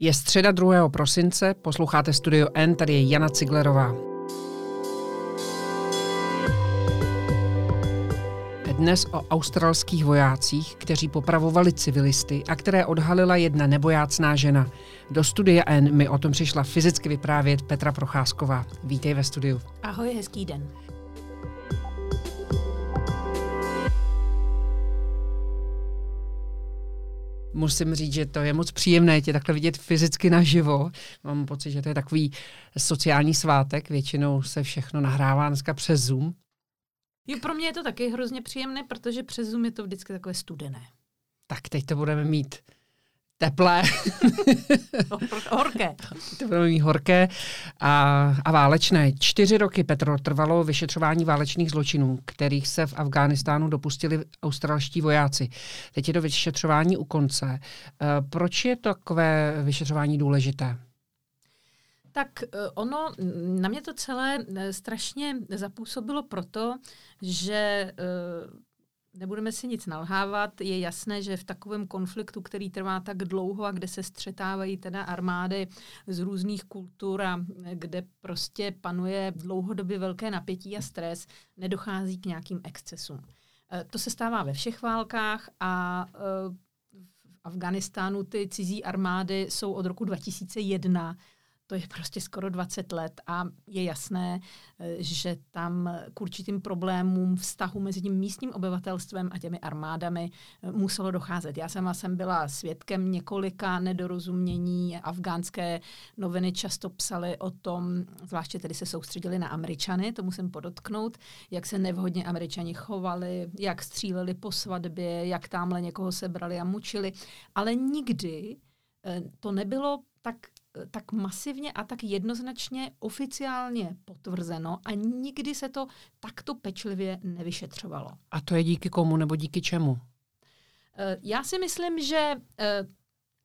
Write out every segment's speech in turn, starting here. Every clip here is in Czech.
Je středa 2. prosince, posloucháte Studio N, tady je Jana Ciglerová. Dnes o australských vojácích, kteří popravovali civilisty a které odhalila jedna nebojácná žena. Do studia N mi o tom přišla fyzicky vyprávět Petra Procházková. Vítej ve studiu. Ahoj, hezký den. Musím říct, že to je moc příjemné tě takhle vidět fyzicky naživo. Mám pocit, že to je takový sociální svátek. Většinou se všechno nahrává dneska přes Zoom. Jo, pro mě je to taky hrozně příjemné, protože přes Zoom je to vždycky takové studené. Tak teď to budeme mít teplé. horké. To bylo mít horké a, a válečné. Čtyři roky, Petro, trvalo vyšetřování válečných zločinů, kterých se v Afghánistánu dopustili australští vojáci. Teď je to vyšetřování u konce. E, proč je to takové vyšetřování důležité? Tak e, ono, na mě to celé e, strašně zapůsobilo proto, že Nebudeme si nic nalhávat, je jasné, že v takovém konfliktu, který trvá tak dlouho a kde se střetávají teda armády z různých kultur a kde prostě panuje dlouhodobě velké napětí a stres, nedochází k nějakým excesům. E, to se stává ve všech válkách a e, v Afganistánu ty cizí armády jsou od roku 2001 to je prostě skoro 20 let a je jasné, eh, že tam k určitým problémům vztahu mezi tím místním obyvatelstvem a těmi armádami eh, muselo docházet. Já sama jsem byla svědkem několika nedorozumění. Afgánské noviny často psaly o tom, zvláště tedy se soustředili na Američany, to musím podotknout, jak se nevhodně Američani chovali, jak stříleli po svatbě, jak tamhle někoho sebrali a mučili. Ale nikdy eh, to nebylo tak tak masivně a tak jednoznačně oficiálně potvrzeno a nikdy se to takto pečlivě nevyšetřovalo. A to je díky komu nebo díky čemu? Eh, já si myslím, že eh,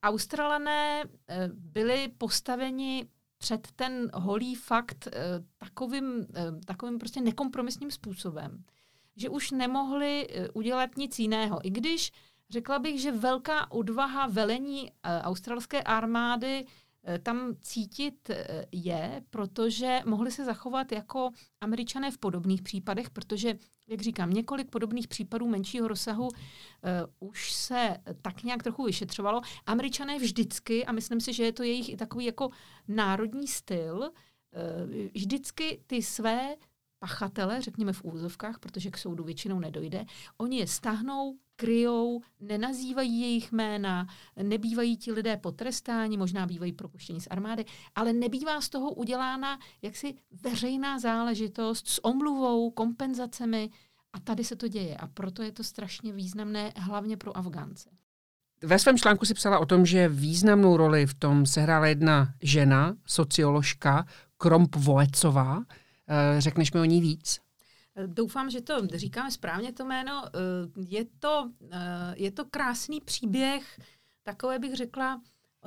Australané eh, byli postaveni před ten holý fakt takovým, takovým prostě nekompromisním způsobem, že už nemohli udělat nic jiného. I když řekla bych, že velká odvaha velení australské armády tam cítit eh, je, protože mohli se zachovat jako američané v podobných případech, protože, jak říkám, několik podobných případů menšího rozsahu uh, už se tak nějak trochu vyšetřovalo. Američané vždycky, a myslím si, že je to jejich i takový jako národní styl, uh, vždycky ty své pachatele, řekněme v úzovkách, protože k soudu většinou nedojde, oni je stáhnou, kryjou, nenazývají jejich jména, nebývají ti lidé potrestáni, možná bývají propuštěni z armády, ale nebývá z toho udělána jaksi veřejná záležitost s omluvou, kompenzacemi a tady se to děje a proto je to strašně významné hlavně pro Afgánce. Ve svém článku si psala o tom, že významnou roli v tom sehrála jedna žena, socioložka, Kromp Voecová. Eh, řekneš mi o ní víc? Doufám, že to říkáme správně to jméno. Eh, je to, eh, je to krásný příběh, takové bych řekla,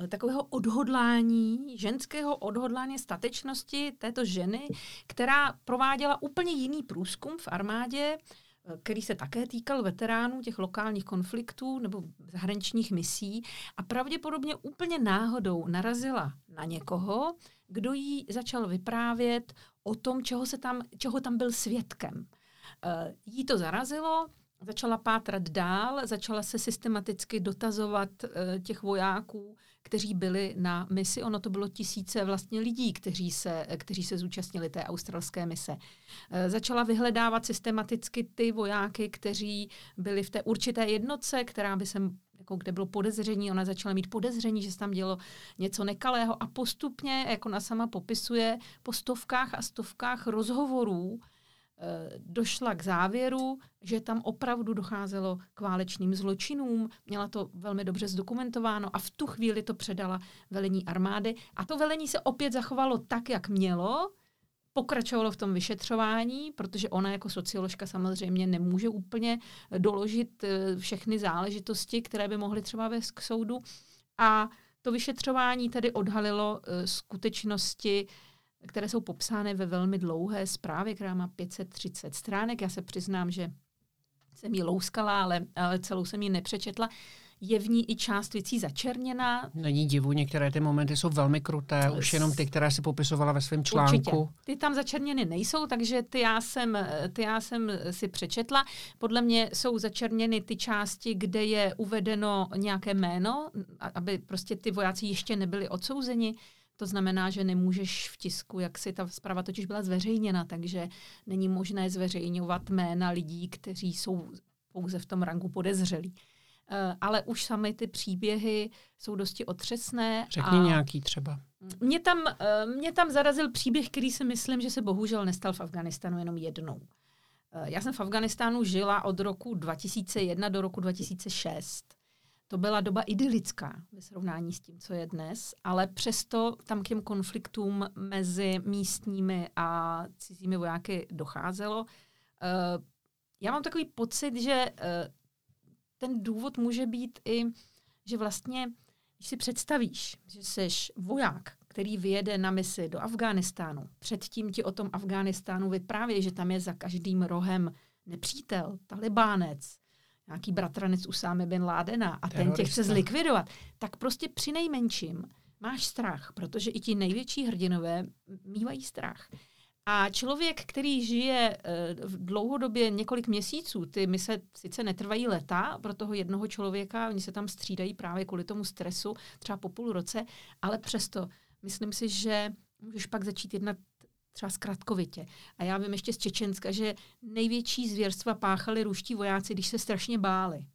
takového odhodlání, ženského odhodlání statečnosti této ženy, která prováděla úplně jiný průzkum v armádě, který se také týkal veteránů těch lokálních konfliktů nebo zahraničních misí a pravděpodobně úplně náhodou narazila na někoho, kdo jí začal vyprávět o tom, čeho, se tam, čeho tam byl svědkem. Uh, jí to zarazilo, začala pátrat dál, začala se systematicky dotazovat uh, těch vojáků, kteří byli na misi. Ono to bylo tisíce vlastně lidí, kteří se, kteří se zúčastnili té australské mise. Uh, začala vyhledávat systematicky ty vojáky, kteří byli v té určité jednotce, která by se jako kde bylo podezření, ona začala mít podezření, že se tam dělo něco nekalého a postupně, jako ona sama popisuje, po stovkách a stovkách rozhovorů e, došla k závěru, že tam opravdu docházelo k válečným zločinům, měla to velmi dobře zdokumentováno a v tu chvíli to předala velení armády. A to velení se opět zachovalo tak, jak mělo, pokračovalo v tom vyšetřování, protože ona jako socioložka samozřejmě nemůže úplně doložit eh, všechny záležitosti, které by mohly třeba vést k soudu. A to vyšetřování tedy odhalilo eh, skutečnosti, které jsou popsány ve velmi dlouhé zprávě, která má 530 stránek. Já se přiznám, že jsem ji louskala, ale, ale celou jsem ji nepřečetla. Je v ní i část věcí začerněná. Není divu, některé ty momenty jsou velmi kruté, už jenom ty, které si popisovala ve svém článku. Určitě. Ty tam začerněny nejsou, takže ty já, jsem, ty já jsem si přečetla. Podle mě jsou začerněny ty části, kde je uvedeno nějaké jméno, aby prostě ty vojáci ještě nebyli odsouzeni. To znamená, že nemůžeš v tisku, jak si ta zpráva totiž byla zveřejněna, takže není možné zveřejňovat jména lidí, kteří jsou pouze v tom rangu podezřelí. Eh, ale už sami ty příběhy jsou dosti otřesné. Řekni a nějaký třeba. Mě tam, eh, mě tam zarazil příběh, který si myslím, že se bohužel nestal v Afganistanu jenom jednou. Eh, já jsem v Afganistánu žila od roku 2001 do roku 2006. To byla doba idylická ve srovnání s tím, co je dnes, ale přesto tam k těm konfliktům mezi místními a cizími vojáky docházelo. Já mám takový pocit, že ten důvod může být i, že vlastně, když si představíš, že jsi voják, který vyjede na misi do Afghánistánu, předtím ti o tom Afghánistánu vypráví, že tam je za každým rohem nepřítel, talibánec, nějaký bratranec Usámy bin Ládena a Terorista. ten tě chce zlikvidovat, tak prostě při nejmenším máš strach, protože i ti největší hrdinové mývají strach. A člověk, který žije eh, v dlouhodobě několik měsíců, ty mise sice netrvají leta pro toho jednoho člověka, oni se tam střídají právě kvůli tomu stresu, třeba po půl roce, ale přesto myslím si, že můžeš pak začít jednat třeba zkratkovitě. A já vím ještě z Čečenska, že největší zvěrstva páchali ruští vojáci, když se strašně báli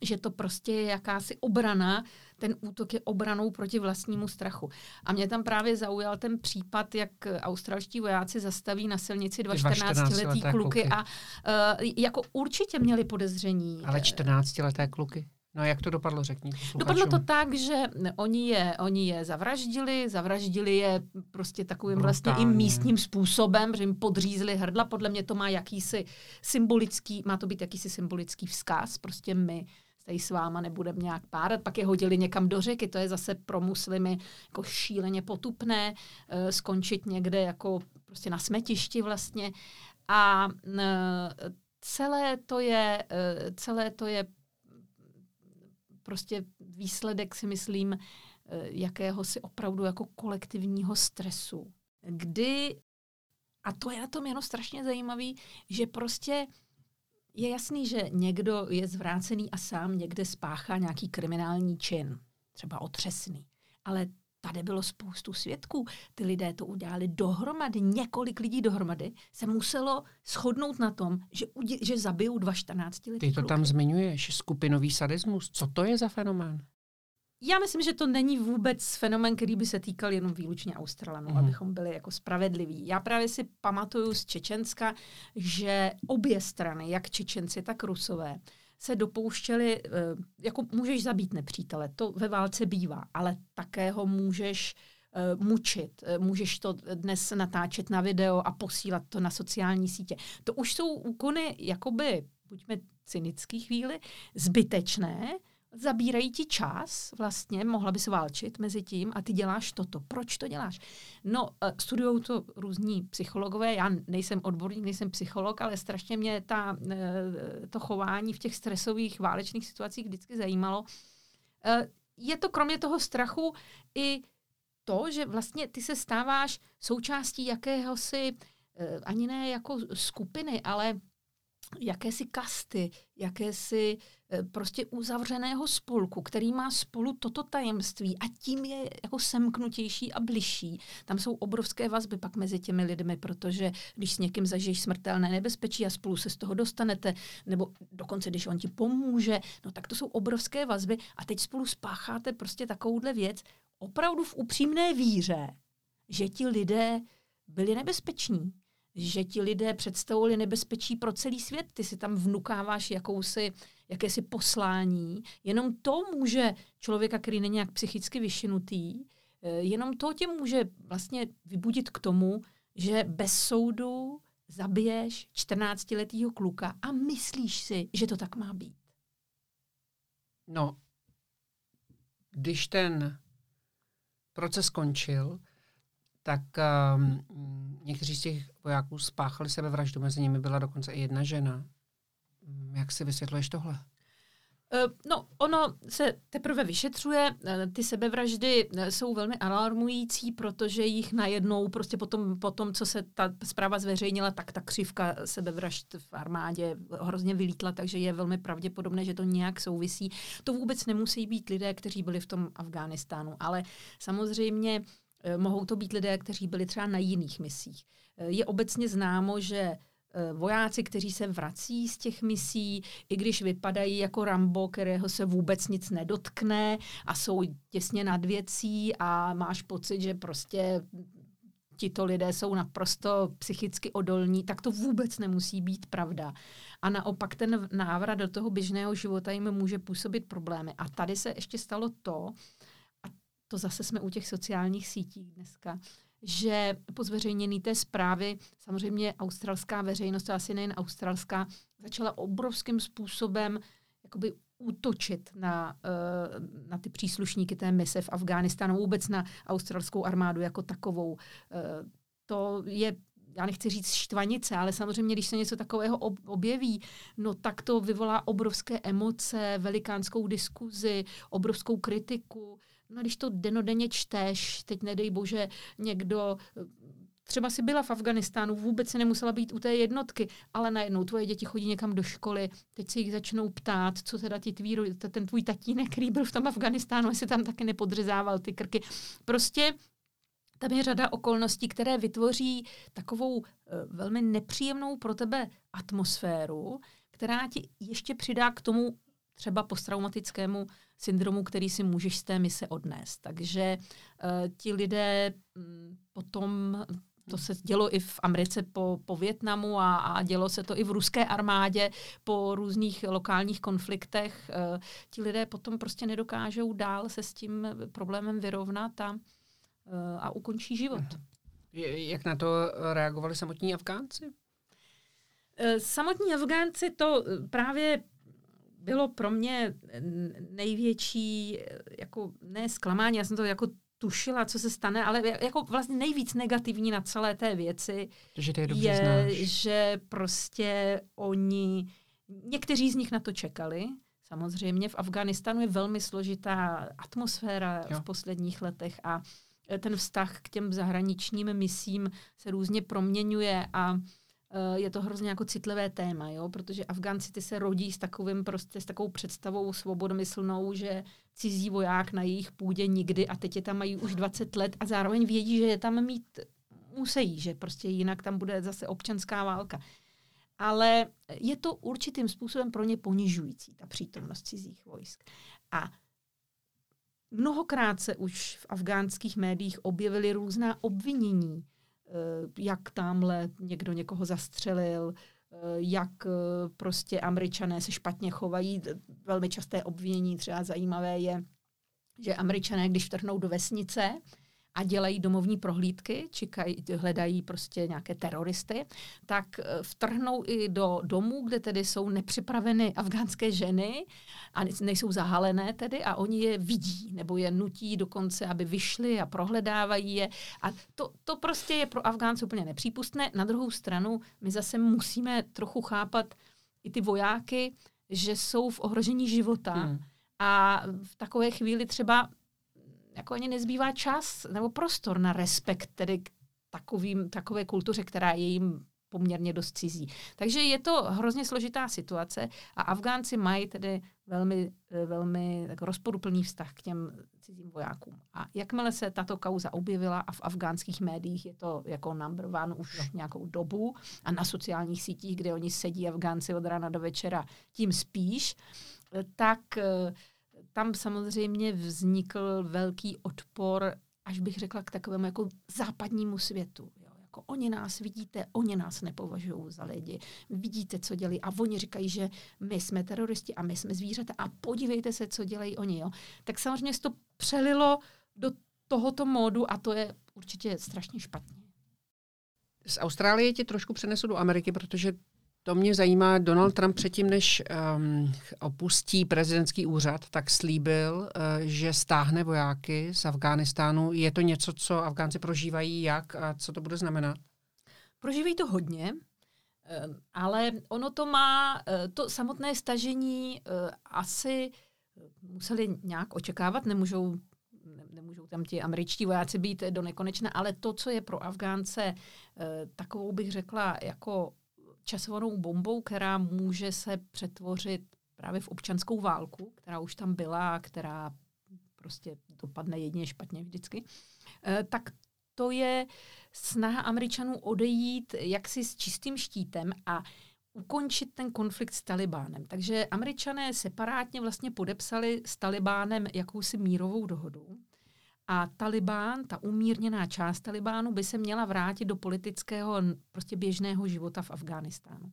že to prostě je jakási obrana, ten útok je obranou proti vlastnímu strachu. A mě tam právě zaujal ten případ, jak australští vojáci zastaví na silnici dva 14-letý kluky, kluky a uh, jako určitě měli podezření. Ale 14-leté kluky? No jak to dopadlo, řekni. Dopadlo to tak, že oni je, oni je zavraždili, zavraždili je prostě takovým Brutálně. vlastně i místním způsobem, že jim podřízli hrdla. Podle mě to má jakýsi symbolický, má to být jakýsi symbolický vzkaz. Prostě my tady s váma nebudeme nějak párat, pak je hodili někam do řeky, to je zase pro muslimy jako šíleně potupné, uh, skončit někde jako prostě na smetišti vlastně. A uh, celé to je, uh, celé to je prostě výsledek, si myslím, jakéhosi opravdu jako kolektivního stresu, kdy, a to je na tom jenom strašně zajímavý, že prostě je jasný, že někdo je zvrácený a sám někde spáchá nějaký kriminální čin, třeba otřesný. Ale tady bylo spoustu svědků. Ty lidé to udělali dohromady, několik lidí dohromady se muselo shodnout na tom, že, udě- že zabijou dva 14 lidí. Ty to tam zmiňuješ, skupinový sadismus. Co to je za fenomén? Já myslím, že to není vůbec fenomen, který by se týkal jenom výlučně Australanů, mm. abychom byli jako spravedliví. Já právě si pamatuju z Čečenska, že obě strany, jak Čečenci, tak Rusové, se dopouštěli, eh, jako můžeš zabít nepřítele, to ve válce bývá, ale také ho můžeš eh, mučit. Eh, můžeš to dnes natáčet na video a posílat to na sociální sítě. To už jsou úkony, jakoby, buďme cynický chvíli, zbytečné, zabírají ti čas, vlastně, mohla bys válčit mezi tím a ty děláš toto. Proč to děláš? No, eh, studují to různí psychologové, já nejsem odborník, nejsem psycholog, ale strašně mě ta, eh, to chování v těch stresových válečných situacích vždycky zajímalo. Eh, je to kromě toho strachu i to, že vlastně ty se stáváš součástí jakéhosi, ani ne jako skupiny, ale jakési kasty, jakési e, prostě uzavřeného spolku, který má spolu toto tajemství a tím je jako semknutější a bližší. Tam jsou obrovské vazby pak mezi těmi lidmi, protože když s někým zažiješ smrtelné nebezpečí a spolu se z toho dostanete, nebo dokonce když on ti pomůže, no tak to jsou obrovské vazby a teď spolu spácháte prostě takovouhle věc opravdu v upřímné víře, že ti lidé byli nebezpeční, že ti lidé představovali nebezpečí pro celý svět. Ty si tam vnukáváš jakousi, jakési poslání. Jenom to může člověka, který není nějak psychicky vyšinutý, eh, jenom to tě může vlastně vybudit k tomu, že bez soudu zabiješ 14-letýho kluka a myslíš si, že to tak má být. No, když ten proces skončil, tak um, někteří z těch vojáků spáchali sebevraždu, mezi nimi byla dokonce i jedna žena. Mm, jak si vysvětluješ tohle? Eh, no, ono se teprve vyšetřuje. Eh, ty sebevraždy eh, jsou velmi alarmující, protože jich najednou, prostě potom, potom co se ta zpráva zveřejnila, tak ta křivka sebevražd v armádě hrozně vylítla, takže je velmi pravděpodobné, že to nějak souvisí. To vůbec nemusí být lidé, kteří byli v tom Afghánistánu, ale samozřejmě mohou to být lidé, kteří byli třeba na jiných misích. Je obecně známo, že Eh, vojáci, kteří se vrací z těch misí, i když vypadají jako Rambo, kterého se vůbec nic nedotkne a jsou těsně nad věcí a máš pocit, že prostě tito lidé jsou naprosto psychicky odolní, tak to vůbec nemusí být pravda. A naopak ten návrat do toho běžného života jim může působit problémy. A tady se ještě stalo to, to zase jsme u těch sociálních sítí dneska, že po zveřejnění té zprávy samozřejmě australská veřejnost, a asi nejen australská, začala obrovským způsobem jakoby útočit na, eh, na ty příslušníky té mise v Afghánistánu, vůbec na australskou armádu jako takovou. Eh, to je já nechci říct štvanice, ale samozřejmě, když se něco takového objeví, no tak to vyvolá obrovské emoce, velikánskou diskuzi, obrovskou kritiku. No když to denodenně čteš, teď nedej bože někdo třeba si byla v Afganistánu, vůbec si nemusela být u té jednotky, ale najednou tvoje děti chodí někam do školy, teď si jich začnou ptát, co teda ti tví, ten tvůj tatínek, který byl v tom Afganistánu, jestli tam taky nepodřezával ty krky. Prostě tam je řada okolností, které vytvoří takovou uh, velmi nepříjemnou pro tebe atmosféru, která ti ještě přidá k tomu třeba posttraumatickému syndromu, který si můžeš z té mise odnést. Takže uh, ti lidé um, potom to se dělo i v Americe po, po Větnamu a, a dělo se to i v ruské armádě po různých lokálních konfliktech. Uh, ti lidé potom prostě nedokážou dál se s tím problémem vyrovnat a, uh, a ukončí život. Jak na to reagovali samotní Afgánci? Samotní Afgánci to právě bylo pro mě největší, jako ne zklamání, já jsem to jako tušila, co se stane, ale jako vlastně nejvíc negativní na celé té věci že je, je že prostě oni, někteří z nich na to čekali, Samozřejmě v Afganistanu je velmi složitá atmosféra jo. v posledních letech a ten vztah k těm zahraničním misím se různě proměňuje a je to hrozně jako citlivé téma, jo? protože Afgánci ty se rodí s takovým prostě, s takovou představou svobodomyslnou, že cizí voják na jejich půdě nikdy a teď je tam mají už 20 let a zároveň vědí, že je tam mít musí, že prostě jinak tam bude zase občanská válka. Ale je to určitým způsobem pro ně ponižující, ta přítomnost cizích vojsk. A mnohokrát se už v afgánských médiích objevily různá obvinění Eh, jak tamhle někdo někoho zastřelil, eh, jak eh, prostě američané se špatně chovají. Velmi časté obvinění třeba zajímavé je, že američané, když vtrhnou do vesnice, a dělají domovní prohlídky, čekají, hledají prostě nějaké teroristy, tak eh, vtrhnou i do domů, kde tedy jsou nepřipraveny afgánské ženy a nejsou zahalené tedy a oni je vidí nebo je nutí dokonce, aby vyšli a prohledávají je. A to, to prostě je pro Afgánce úplně nepřípustné. Na druhou stranu my zase musíme trochu chápat i ty vojáky, že jsou v ohrožení života. Hmm. A v takové chvíli třeba jako ani nezbývá čas nebo prostor na respekt tedy k takovým, takové kultuře, která je jim poměrně dost cizí. Takže je to hrozně složitá situace a Afgánci mají tedy velmi, velmi tak rozporuplný vztah k těm cizím vojákům. A jakmile se tato kauza objevila a v afgánských médiích je to jako number one už no. nějakou dobu a na sociálních sítích, kde oni sedí Afgánci od rána do večera, tím spíš, tak tam samozřejmě vznikl velký odpor, až bych řekla, k takovému jako západnímu světu. Jo. Jako oni nás vidíte, oni nás nepovažují za lidi. Vidíte, co dělají a oni říkají, že my jsme teroristi a my jsme zvířata a podívejte se, co dělají oni. Jo. Tak samozřejmě se to přelilo do tohoto módu a to je určitě strašně špatně. Z Austrálie ti trošku přenesu do Ameriky, protože to mě zajímá. Donald Trump předtím, než um, opustí prezidentský úřad, tak slíbil, uh, že stáhne vojáky z Afghánistánu. Je to něco, co Afgánci prožívají, jak a co to bude znamenat? Prožívají to hodně. Ale ono to má, to samotné stažení asi museli nějak očekávat, nemůžou nemůžou tam ti američtí vojáci být do nekonečna, ale to, co je pro Afgánce takovou bych řekla jako časovanou bombou, která může se přetvořit právě v občanskou válku, která už tam byla, která prostě dopadne jedině špatně vždycky, eh, tak to je snaha Američanů odejít jaksi s čistým štítem a ukončit ten konflikt s Talibánem. Takže američané separátně vlastně podepsali s Talibánem jakousi mírovou dohodu. A Talibán, ta umírněná část Talibánu, by se měla vrátit do politického, prostě běžného života v Afghánistánu.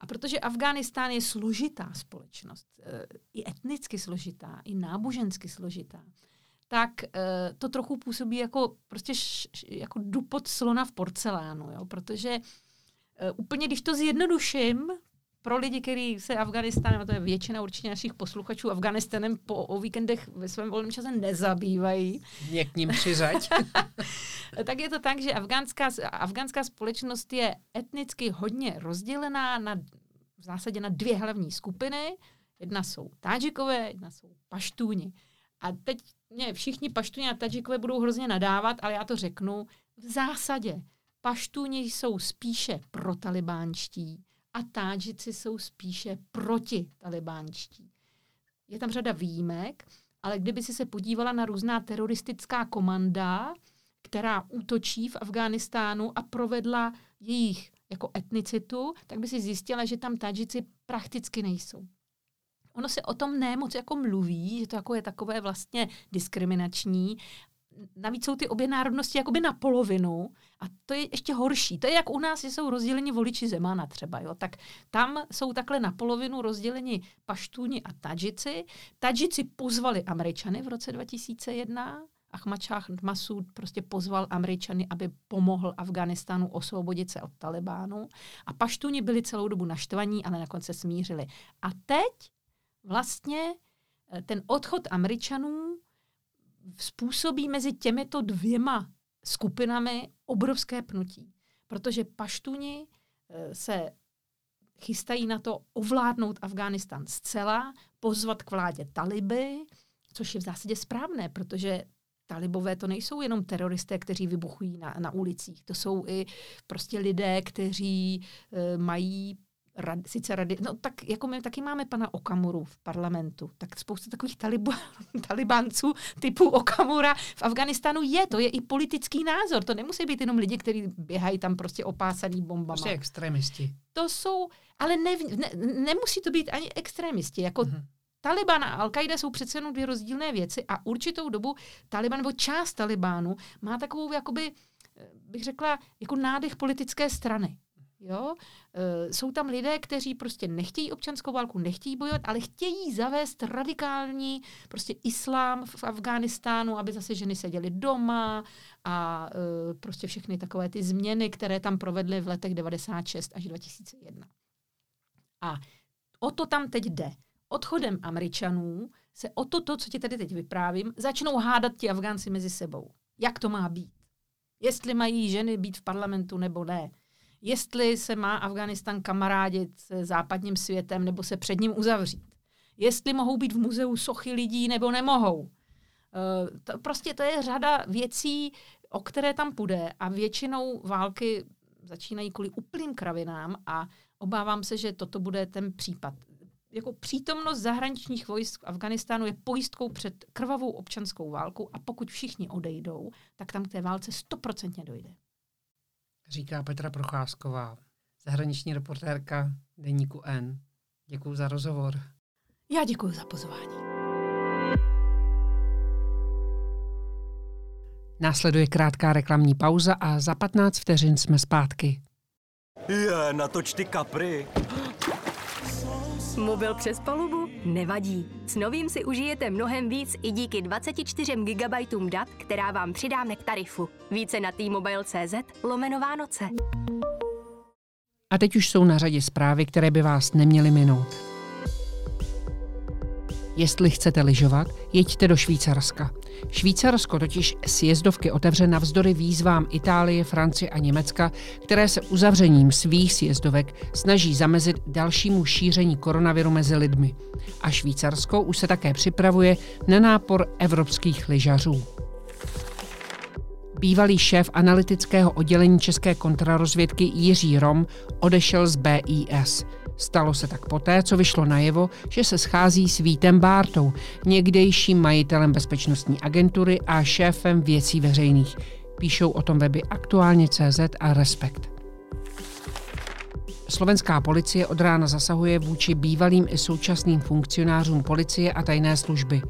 A protože Afghánistán je složitá společnost, eh, i etnicky složitá, i nábožensky složitá, tak eh, to trochu působí jako prostě š, jako dupot slona v porcelánu, jo? protože eh, úplně, když to zjednoduším, pro lidi, kteří se Afganistánem, a to je většina určitě našich posluchačů, Afganistanem po o víkendech ve svém volném čase nezabývají. Je k ním přizať. tak je to tak, že afgánská, afgánská společnost je etnicky hodně rozdělená na, v zásadě na dvě hlavní skupiny. Jedna jsou Tádžikové, jedna jsou Paštúni. A teď mě všichni Paštúni a Tadžikové budou hrozně nadávat, ale já to řeknu. V zásadě Paštúni jsou spíše protalibánští a Tádžici jsou spíše proti talibánští. Je tam řada výjimek, ale kdyby si se podívala na různá teroristická komanda, která útočí v Afghánistánu a provedla jejich jako etnicitu, tak by si zjistila, že tam Tadžici prakticky nejsou. Ono se o tom nemoc jako mluví, že to jako je takové vlastně diskriminační, navíc jsou ty obě národnosti jakoby na polovinu a to je ještě horší. To je jak u nás, že jsou rozděleni voliči Zemana třeba, jo. Tak tam jsou takhle na polovinu rozděleni Paštúni a Tadžici. Tadžici pozvali Američany v roce 2001, Ahmad Shah Masud prostě pozval Američany, aby pomohl Afganistánu osvobodit se od Talibánu. A Paštuni byli celou dobu naštvaní, ale nakonec se smířili. A teď vlastně eh, ten odchod Američanů způsobí mezi těmito dvěma skupinami obrovské pnutí. Protože paštuni eh, se chystají na to ovládnout Afghánistán zcela, pozvat k vládě taliby, což je v zásadě správné, protože talibové to nejsou jenom teroristé, kteří vybuchují na, na ulicích. To jsou i prostě lidé, kteří e, mají rad, sice rady, no tak jako my taky máme pana Okamuru v parlamentu, tak spousta takových talibu, talibánců typu Okamura v Afganistánu je, to je i politický názor, to nemusí být jenom lidi, kteří běhají tam prostě opásaný bombama. Prostě extremisti. To jsou, ale ne, ne, nemusí to být ani extremisti, jako mm-hmm. Taliban a Al-Qaida jsou přece jenom dvě rozdílné věci a určitou dobu Taliban nebo část Talibánu má takovou, jakoby, eh, bych řekla, jako nádech politické strany. Jo? E, jsou tam lidé, kteří prostě nechtějí občanskou válku, nechtějí bojovat, ale chtějí zavést radikální prostě islám v Afghánistánu, aby zase ženy seděly doma a e, prostě všechny takové ty změny, které tam provedly v letech 96 až 2001. A o to tam teď jde. Odchodem Američanů se o to, to, co ti tady teď vyprávím, začnou hádat ti Afgánci mezi sebou. Jak to má být? Jestli mají ženy být v parlamentu nebo ne jestli se má Afganistan kamarádit se západním světem nebo se před ním uzavřít. Jestli mohou být v muzeu sochy lidí nebo nemohou. Uh, to, prostě to je řada věcí, o které tam půjde a většinou války začínají kvůli úplným kravinám a obávám se, že toto bude ten případ. Jako přítomnost zahraničních vojsk v Afganistánu je pojistkou před krvavou občanskou válkou a pokud všichni odejdou, tak tam k té válce stoprocentně dojde říká Petra Procházková, zahraniční reportérka Deníku N. Děkuji za rozhovor. Já děkuji za pozvání. Následuje krátká reklamní pauza a za 15 vteřin jsme zpátky. Je, natoč ty kapry. Mobil přes palubu? Nevadí. S novým si užijete mnohem víc i díky 24 GB dat, která vám přidáme k tarifu. Více na t-mobile.cz lomeno Vánoce. A teď už jsou na řadě zprávy, které by vás neměly minout. Jestli chcete lyžovat, jeďte do Švýcarska. Švýcarsko totiž sjezdovky otevře navzdory výzvám Itálie, Francie a Německa, které se uzavřením svých sjezdovek snaží zamezit dalšímu šíření koronaviru mezi lidmi. A Švýcarsko už se také připravuje na nápor evropských lyžařů. Bývalý šéf analytického oddělení České kontrarozvědky Jiří Rom odešel z BIS. Stalo se tak poté, co vyšlo najevo, že se schází s Vítem Bártou, někdejším majitelem bezpečnostní agentury a šéfem věcí veřejných. Píšou o tom weby aktuálně CZ a Respekt. Slovenská policie od rána zasahuje vůči bývalým i současným funkcionářům policie a tajné služby.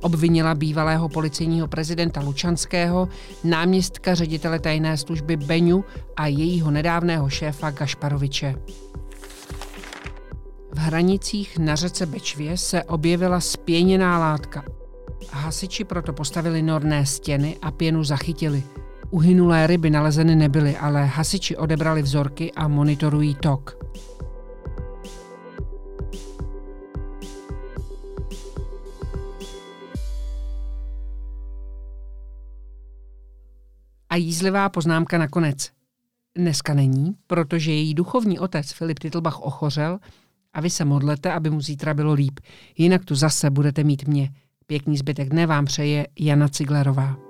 Obvinila bývalého policejního prezidenta Lučanského, náměstka ředitele tajné služby Beňu a jejího nedávného šéfa Gašparoviče. V hranicích na řece Bečvě se objevila spěněná látka. Hasiči proto postavili norné stěny a pěnu zachytili. Uhynulé ryby nalezeny nebyly, ale hasiči odebrali vzorky a monitorují tok. A jízlivá poznámka nakonec. Dneska není, protože její duchovní otec Filip Titlbach ochořel a vy se modlete, aby mu zítra bylo líp. Jinak tu zase budete mít mě. Pěkný zbytek dne vám přeje Jana Ciglerová.